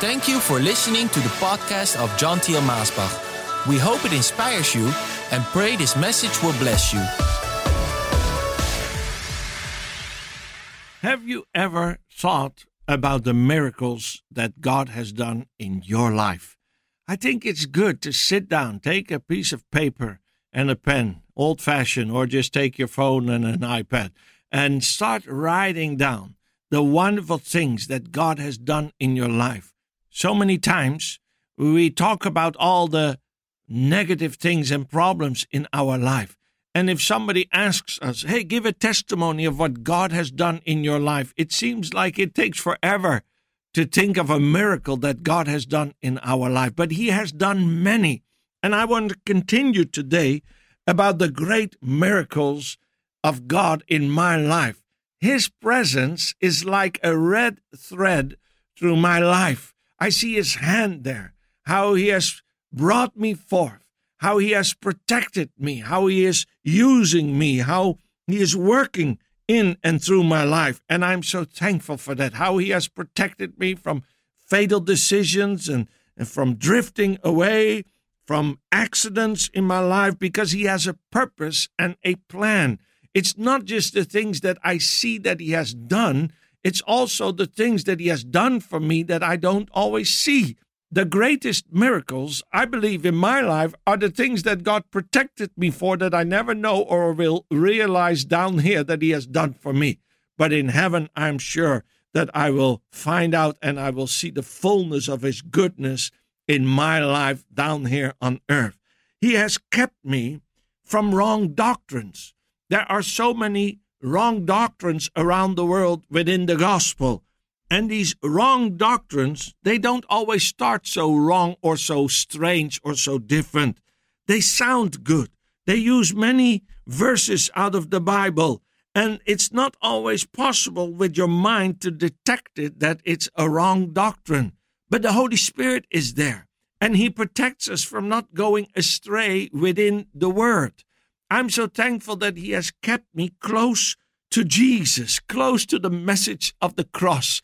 Thank you for listening to the podcast of John Thiel Maasbach. We hope it inspires you and pray this message will bless you. Have you ever thought about the miracles that God has done in your life? I think it's good to sit down, take a piece of paper and a pen, old fashioned, or just take your phone and an iPad, and start writing down the wonderful things that God has done in your life. So many times we talk about all the negative things and problems in our life. And if somebody asks us, hey, give a testimony of what God has done in your life, it seems like it takes forever to think of a miracle that God has done in our life. But He has done many. And I want to continue today about the great miracles of God in my life. His presence is like a red thread through my life. I see His hand there, how He has brought me forth, how He has protected me, how He is using me, how He is working in and through my life. And I'm so thankful for that, how He has protected me from fatal decisions and, and from drifting away, from accidents in my life, because He has a purpose and a plan. It's not just the things that I see that He has done, it's also the things that He has done for me that I don't always see. The greatest miracles, I believe, in my life are the things that God protected me for that I never know or will realize down here that He has done for me. But in heaven, I'm sure that I will find out and I will see the fullness of His goodness in my life down here on earth. He has kept me from wrong doctrines. There are so many wrong doctrines around the world within the gospel. And these wrong doctrines, they don't always start so wrong or so strange or so different. They sound good. They use many verses out of the Bible. And it's not always possible with your mind to detect it that it's a wrong doctrine. But the Holy Spirit is there. And He protects us from not going astray within the Word. I'm so thankful that He has kept me close to Jesus, close to the message of the cross.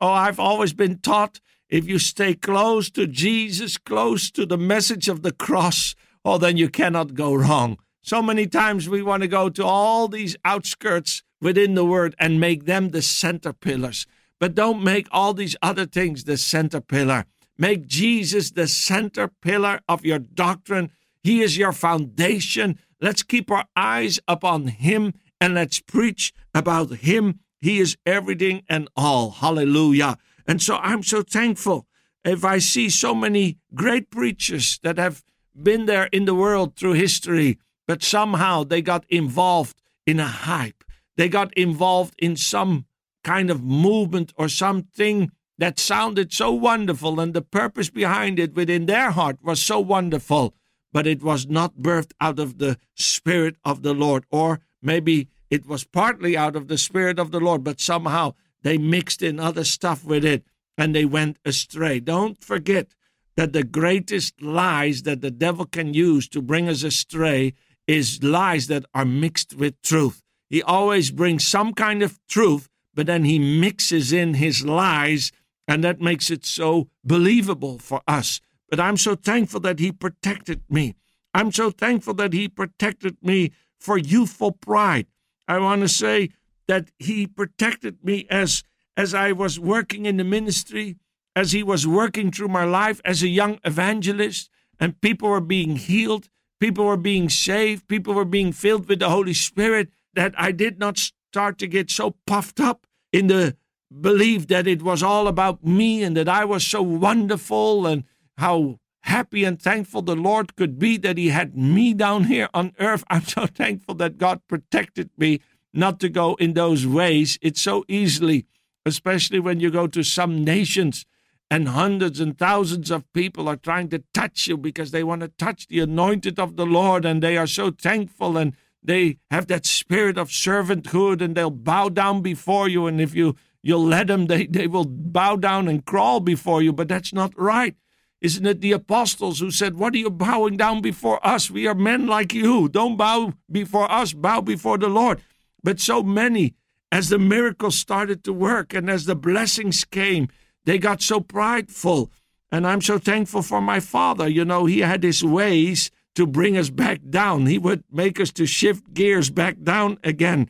Oh, I've always been taught if you stay close to Jesus, close to the message of the cross, oh, then you cannot go wrong. So many times we want to go to all these outskirts within the word and make them the center pillars. But don't make all these other things the center pillar. Make Jesus the center pillar of your doctrine. He is your foundation. Let's keep our eyes upon Him and let's preach about Him he is everything and all. Hallelujah. And so I'm so thankful if I see so many great preachers that have been there in the world through history, but somehow they got involved in a hype. They got involved in some kind of movement or something that sounded so wonderful, and the purpose behind it within their heart was so wonderful, but it was not birthed out of the Spirit of the Lord, or maybe it was partly out of the Spirit of the Lord, but somehow they mixed in other stuff with it and they went astray. Don't forget that the greatest lies that the devil can use to bring us astray is lies that are mixed with truth. He always brings some kind of truth, but then he mixes in his lies, and that makes it so believable for us. But I'm so thankful that he protected me. I'm so thankful that he protected me for youthful pride. I want to say that he protected me as as I was working in the ministry, as he was working through my life as a young evangelist, and people were being healed, people were being saved, people were being filled with the Holy Spirit, that I did not start to get so puffed up in the belief that it was all about me and that I was so wonderful and how happy and thankful the Lord could be that He had me down here on earth. I'm so thankful that God protected me not to go in those ways. It's so easily, especially when you go to some nations and hundreds and thousands of people are trying to touch you because they want to touch the anointed of the Lord and they are so thankful and they have that spirit of servanthood and they'll bow down before you and if you you'll let them they, they will bow down and crawl before you but that's not right isn't it the apostles who said, What are you bowing down before us? We are men like you. Don't bow before us, bow before the Lord. But so many, as the miracles started to work and as the blessings came, they got so prideful. And I'm so thankful for my father. You know, he had his ways to bring us back down. He would make us to shift gears back down again.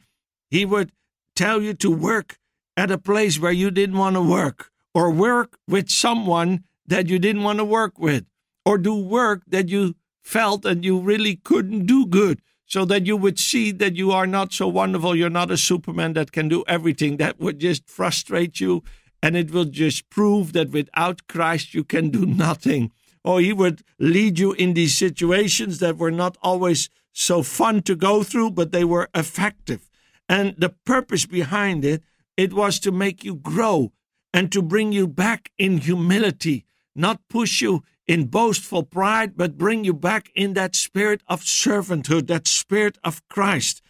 He would tell you to work at a place where you didn't want to work, or work with someone that you didn't want to work with, or do work that you felt that you really couldn't do good, so that you would see that you are not so wonderful. You're not a Superman that can do everything. That would just frustrate you, and it will just prove that without Christ you can do nothing. Or he would lead you in these situations that were not always so fun to go through, but they were effective. And the purpose behind it, it was to make you grow and to bring you back in humility, not push you in boastful pride, but bring you back in that spirit of servanthood, that spirit of Christ.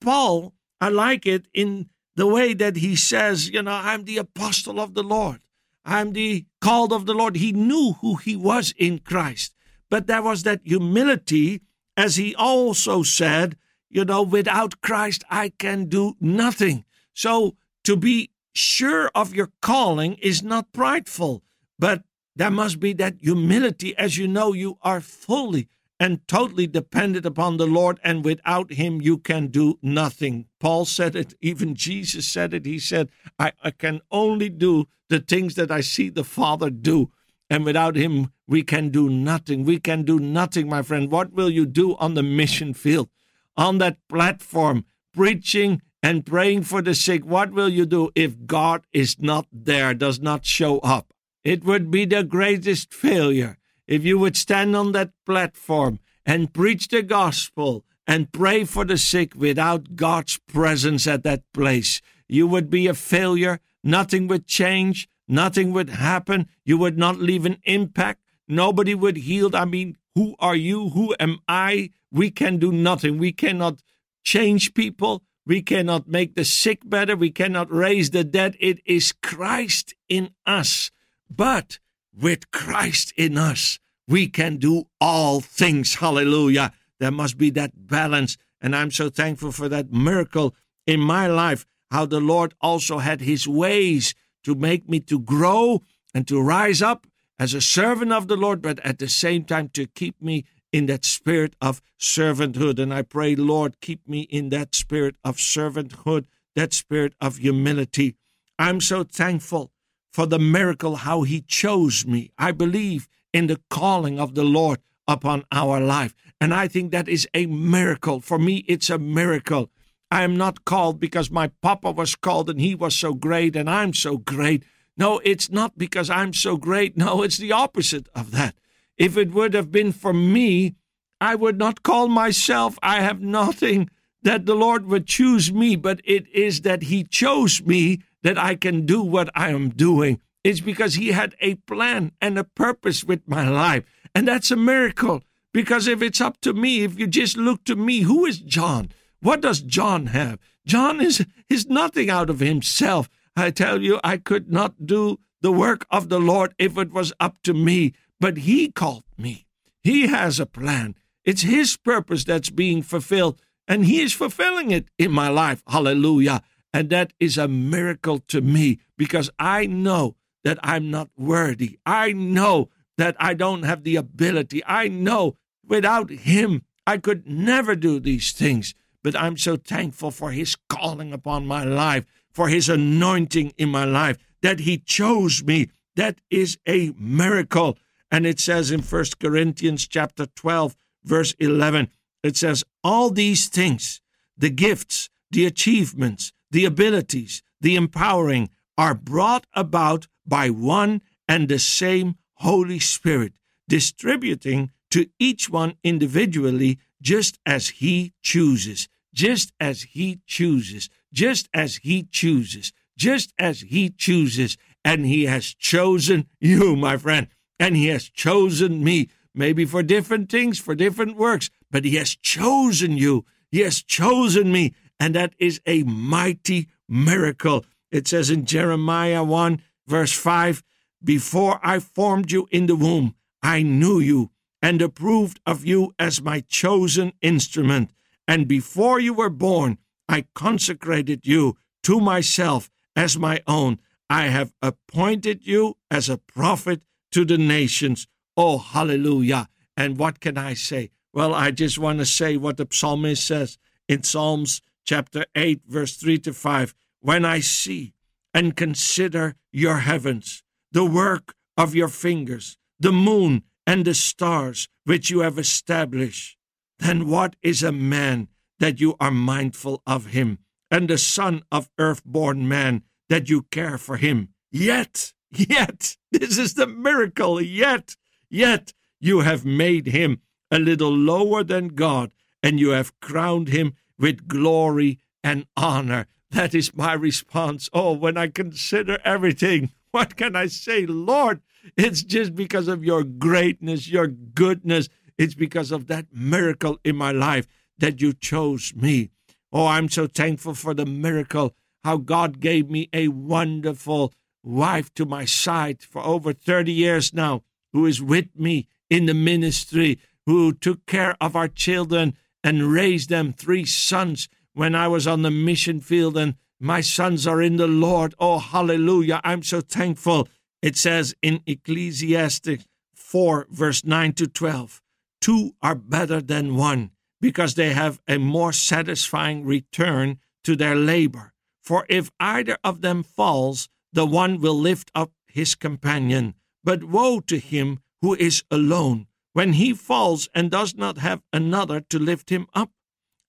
Paul, I like it in the way that he says, you know, I'm the apostle of the Lord. I'm the called of the Lord. He knew who he was in Christ. But there was that humility, as he also said, you know, without Christ, I can do nothing. So to be sure of your calling is not prideful, but there must be that humility as you know you are fully and totally dependent upon the Lord, and without Him you can do nothing. Paul said it, even Jesus said it. He said, I, I can only do the things that I see the Father do. And without him, we can do nothing. We can do nothing, my friend. What will you do on the mission field? On that platform, preaching and praying for the sick, what will you do if God is not there, does not show up? It would be the greatest failure if you would stand on that platform and preach the gospel and pray for the sick without God's presence at that place. You would be a failure. Nothing would change. Nothing would happen. You would not leave an impact. Nobody would heal. I mean, who are you? Who am I? We can do nothing. We cannot change people. We cannot make the sick better. We cannot raise the dead. It is Christ in us. But with Christ in us, we can do all things. Hallelujah. There must be that balance. And I'm so thankful for that miracle in my life, how the Lord also had his ways to make me to grow and to rise up as a servant of the Lord, but at the same time to keep me in that spirit of servanthood. And I pray, Lord, keep me in that spirit of servanthood, that spirit of humility. I'm so thankful for the miracle how He chose me. I believe in the calling of the Lord upon our life. And I think that is a miracle. For me, it's a miracle. I am not called because my papa was called and he was so great and I'm so great. No, it's not because I'm so great. No, it's the opposite of that. If it would have been for me, I would not call myself. I have nothing that the Lord would choose me, but it is that He chose me that I can do what I am doing. It's because He had a plan and a purpose with my life. And that's a miracle. Because if it's up to me, if you just look to me, who is John? What does John have? John is, is nothing out of himself. I tell you, I could not do the work of the Lord if it was up to me, but He called me. He has a plan. It's His purpose that's being fulfilled, and He is fulfilling it in my life. Hallelujah. And that is a miracle to me because I know that I'm not worthy. I know that I don't have the ability. I know without Him, I could never do these things. But I'm so thankful for His calling upon my life for his anointing in my life, that he chose me. That is a miracle. And it says in First Corinthians chapter 12, verse 11, it says, All these things, the gifts, the achievements, the abilities, the empowering, are brought about by one and the same Holy Spirit, distributing to each one individually just as he chooses, just as he chooses just as He chooses, just as He chooses. And He has chosen you, my friend, and He has chosen me, maybe for different things, for different works, but He has chosen you. He has chosen me. And that is a mighty miracle. It says in Jeremiah 1, verse 5 Before I formed you in the womb, I knew you and approved of you as my chosen instrument. And before you were born, I consecrated you to myself as my own. I have appointed you as a prophet to the nations. Oh, hallelujah. And what can I say? Well, I just want to say what the psalmist says in Psalms chapter 8, verse 3 to 5. When I see and consider your heavens, the work of your fingers, the moon and the stars which you have established, then what is a man that you are mindful of him, and the son of earth-born man that you care for him? Yet, yet, this is the miracle, yet, yet you have made him a little lower than God, and you have crowned him with glory and honor. That is my response. Oh, when I consider everything, what can I say? Lord, it's just because of your greatness, your goodness. It's because of that miracle in my life that you chose me. Oh, I'm so thankful for the miracle, how God gave me a wonderful wife to my side for over 30 years now, who is with me in the ministry, who took care of our children and raised them three sons when I was on the mission field, and my sons are in the Lord. Oh, hallelujah. I'm so thankful. It says in Ecclesiastes 4, verse 9 to 12 two are better than one because they have a more satisfying return to their labor. For if either of them falls, the one will lift up his companion. But woe to him who is alone when he falls and does not have another to lift him up.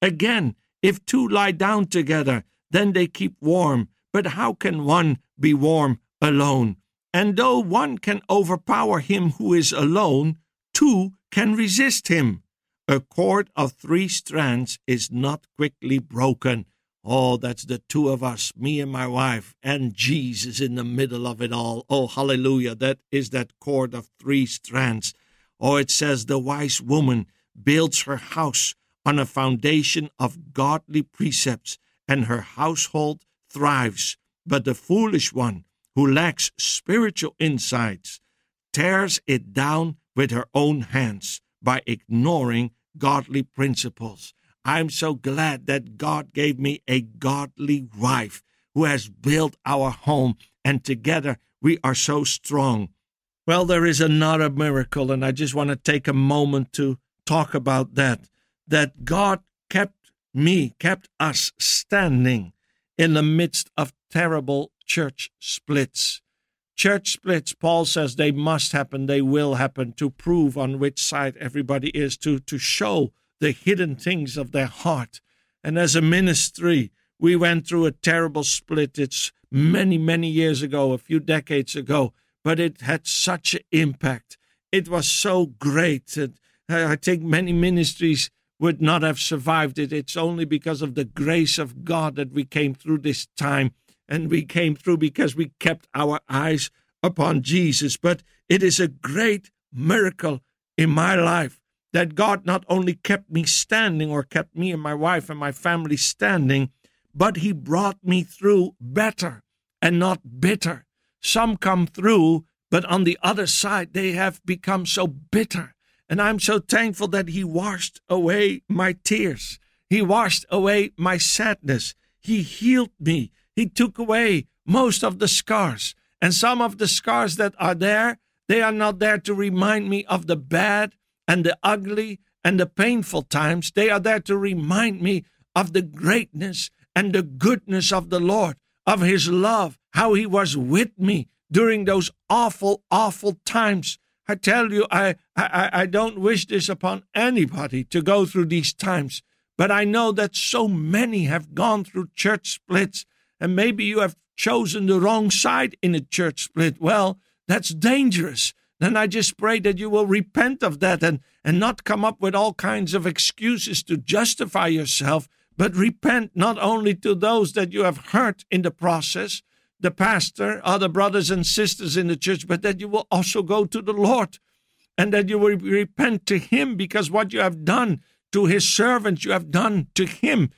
Again, if two lie down together, then they keep warm. But how can one be warm alone? And though one can overpower him who is alone, two can resist him. A cord of three strands is not quickly broken. Oh, that's the two of us, me and my wife, and Jesus in the middle of it all. Oh, hallelujah. That is that cord of three strands. Oh, it says the wise woman builds her house on a foundation of godly precepts, and her household thrives. But the foolish one, who lacks spiritual insights, tears it down with her own hands by ignoring godly principles. I'm so glad that God gave me a godly wife who has built our home, and together we are so strong. Well, there is another miracle, and I just want to take a moment to talk about that that God kept me, kept us standing in the midst of terrible church splits. Church splits, Paul says they must happen, they will happen to prove on which side everybody is, to, to show the hidden things of their heart. And as a ministry, we went through a terrible split. It's many, many years ago, a few decades ago, but it had such an impact. It was so great. And uh, I think many ministries would not have survived it. It's only because of the grace of God that we came through this time. And we came through because we kept our eyes upon Jesus. But it is a great miracle in my life that God not only kept me standing or kept me and my wife and my family standing, but He brought me through better and not bitter. Some come through, but on the other side, they have become so bitter and I'm so thankful that He washed away my tears. He washed away my sadness. He healed me. He took away most of the scars. And some of the scars that are there, they are not there to remind me of the bad and the ugly and the painful times. They are there to remind me of the greatness and the goodness of the Lord, of His love, how He was with me during those awful, awful times I tell you, I, I, I don't wish this upon anybody to go through these times, but I know that so many have gone through church splits, and maybe you have chosen the wrong side in a church split. Well, that's dangerous. Then I just pray that you will repent of that and, and not come up with all kinds of excuses to justify yourself, but repent not only to those that you have hurt in the process, the pastor, other brothers and sisters in the church, but that you will also go to the Lord and that you will repent to Him because what you have done to His servants, you have done to Him.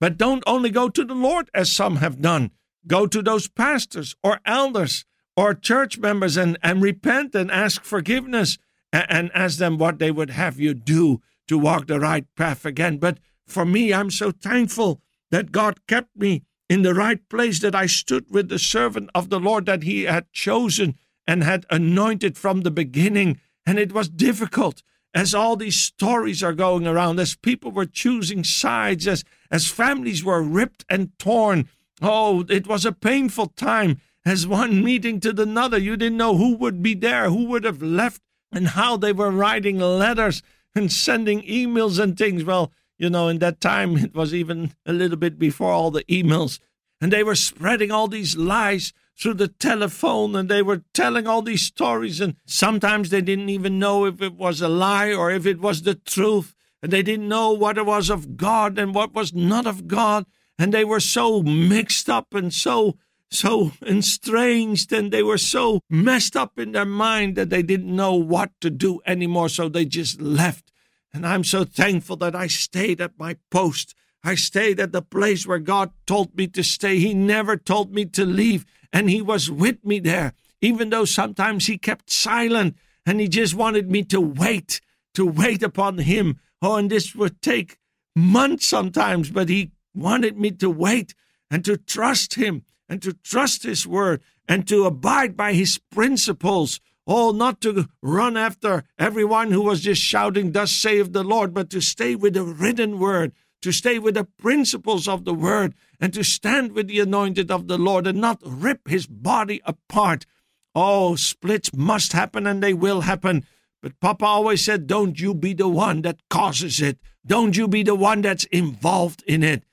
But don't only go to the Lord as some have done, go to those pastors or elders or church members and, and repent and ask forgiveness and, and ask them what they would have you do to walk the right path again. But for me, I'm so thankful that God kept me in the right place, that I stood with the servant of the Lord that he had chosen and had anointed from the beginning. And it was difficult as all these stories are going around, as people were choosing sides, as, as families were ripped and torn. Oh, it was a painful time as one meeting to another. You didn't know who would be there, who would have left, and how they were writing letters and sending emails and things. Well, you know, in that time, it was even a little bit before all the emails. And they were spreading all these lies through the telephone and they were telling all these stories. And sometimes they didn't even know if it was a lie or if it was the truth. And they didn't know what it was of God and what was not of God. And they were so mixed up and so so estranged and they were so messed up in their mind that they didn't know what to do anymore. So they just left. And I'm so thankful that I stayed at my post. I stayed at the place where God told me to stay. He never told me to leave, and He was with me there, even though sometimes He kept silent and He just wanted me to wait, to wait upon Him. Oh, and this would take months sometimes, but He wanted me to wait and to trust Him and to trust His word and to abide by His principles. Oh, not to run after everyone who was just shouting, Thus saith the Lord, but to stay with the written word, to stay with the principles of the word, and to stand with the anointed of the Lord and not rip his body apart. Oh, splits must happen and they will happen. But Papa always said, Don't you be the one that causes it. Don't you be the one that's involved in it.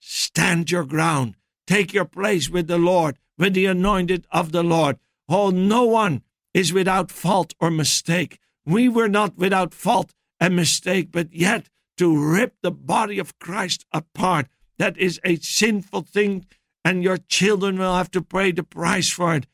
Stand your ground. Take your place with the Lord, with the anointed of the Lord. Oh, no one is without fault or mistake. We were not without fault and mistake, but yet to rip the body of Christ apart, that is a sinful thing, and your children will have to pay the price for it.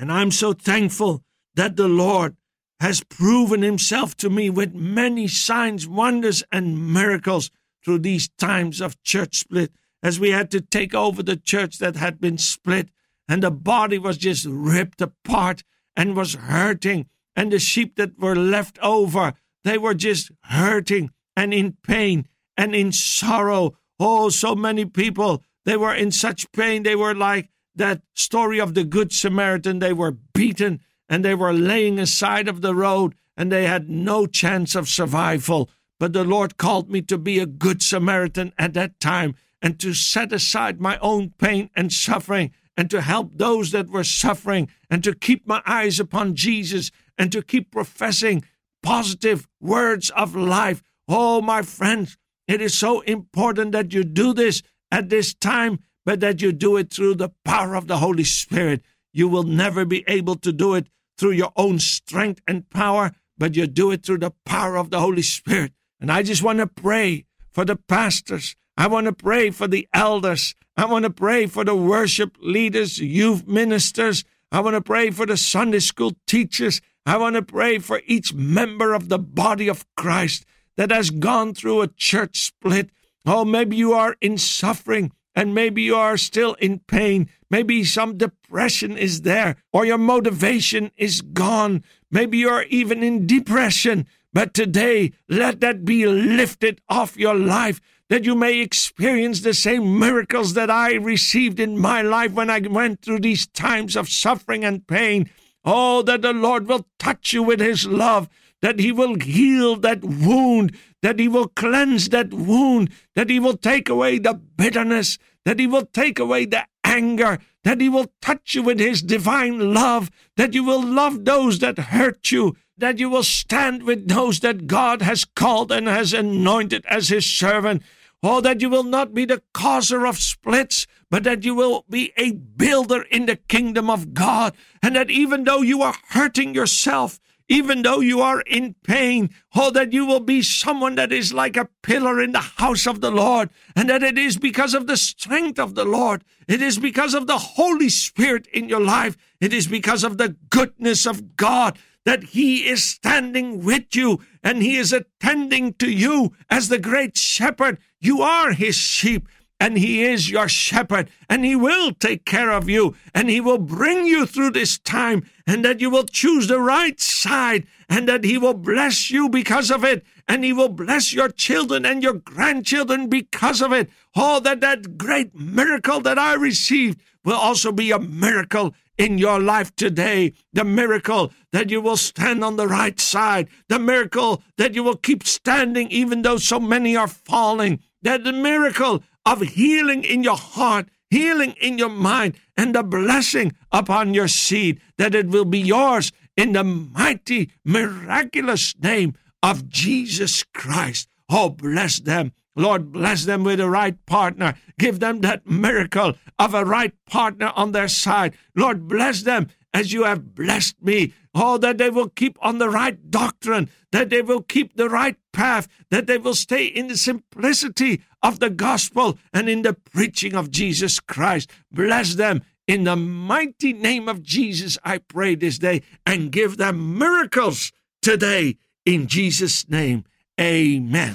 And I'm so thankful that the Lord has proven himself to me with many signs, wonders, and miracles through these times of church split, as we had to take over the church that had been split, and the body was just ripped apart and was hurting. And the sheep that were left over, they were just hurting and in pain and in sorrow. Oh, so many people, they were in such pain. They were like that story of the Good Samaritan. They were beaten and they were laying aside of the road and they had no chance of survival. But the Lord called me to be a Good Samaritan at that time and to set aside my own pain and suffering and to help those that were suffering and to keep my eyes upon Jesus and to keep professing positive words of life. Oh, my friends, it is so important that you do this at this time, but that you do it through the power of the Holy Spirit. You will never be able to do it through your own strength and power, but you do it through the power of the Holy Spirit. And I just want to pray for the pastors. I want to pray for the elders. I want to pray for the worship leaders, youth ministers. I want to pray for the Sunday school teachers. I want to pray for each member of the body of Christ that has gone through a church split. Oh, maybe you are in suffering and maybe you are still in pain. Maybe some depression is there or your motivation is gone. Maybe you are even in depression. But today, let that be lifted off your life that you may experience the same miracles that I received in my life when I went through these times of suffering and pain. Oh, that the Lord will touch you with His love, that He will heal that wound, that He will cleanse that wound, that He will take away the bitterness, that He will take away the anger, that He will touch you with His divine love, that you will love those that hurt you, that you will stand with those that God has called and has anointed as His servant, Oh, that you will not be the causer of splits, but that you will be a builder in the kingdom of God. And that even though you are hurting yourself, even though you are in pain, oh, that you will be someone that is like a pillar in the house of the Lord, and that it is because of the strength of the Lord, it is because of the Holy Spirit in your life, it is because of the goodness of God that He is standing with you and He is attending to you as the great shepherd. You are His sheep. And He is your shepherd, and He will take care of you, and He will bring you through this time, and that you will choose the right side, and that He will bless you because of it, and He will bless your children and your grandchildren because of it. Oh, that that great miracle that I received will also be a miracle in your life today. The miracle that you will stand on the right side. The miracle that you will keep standing even though so many are falling. That the miracle of healing in your heart, healing in your mind, and the blessing upon your seed, that it will be yours in the mighty, miraculous name of Jesus Christ. Oh, bless them Lord, bless them with the right partner. Give them that miracle of a right partner on their side. Lord, bless them as you have blessed me. Oh, that they will keep on the right doctrine, that they will keep the right path, that they will stay in the simplicity of the gospel and in the preaching of Jesus Christ. Bless them in the mighty name of Jesus, I pray this day and give them miracles today in Jesus' name. Amen.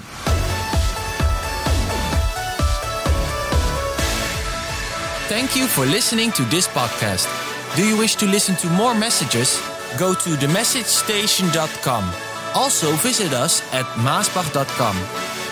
Thank you for listening to this podcast. Do you wish to listen to more messages? Go to themessagestation.com. Also visit us at maasbach.com.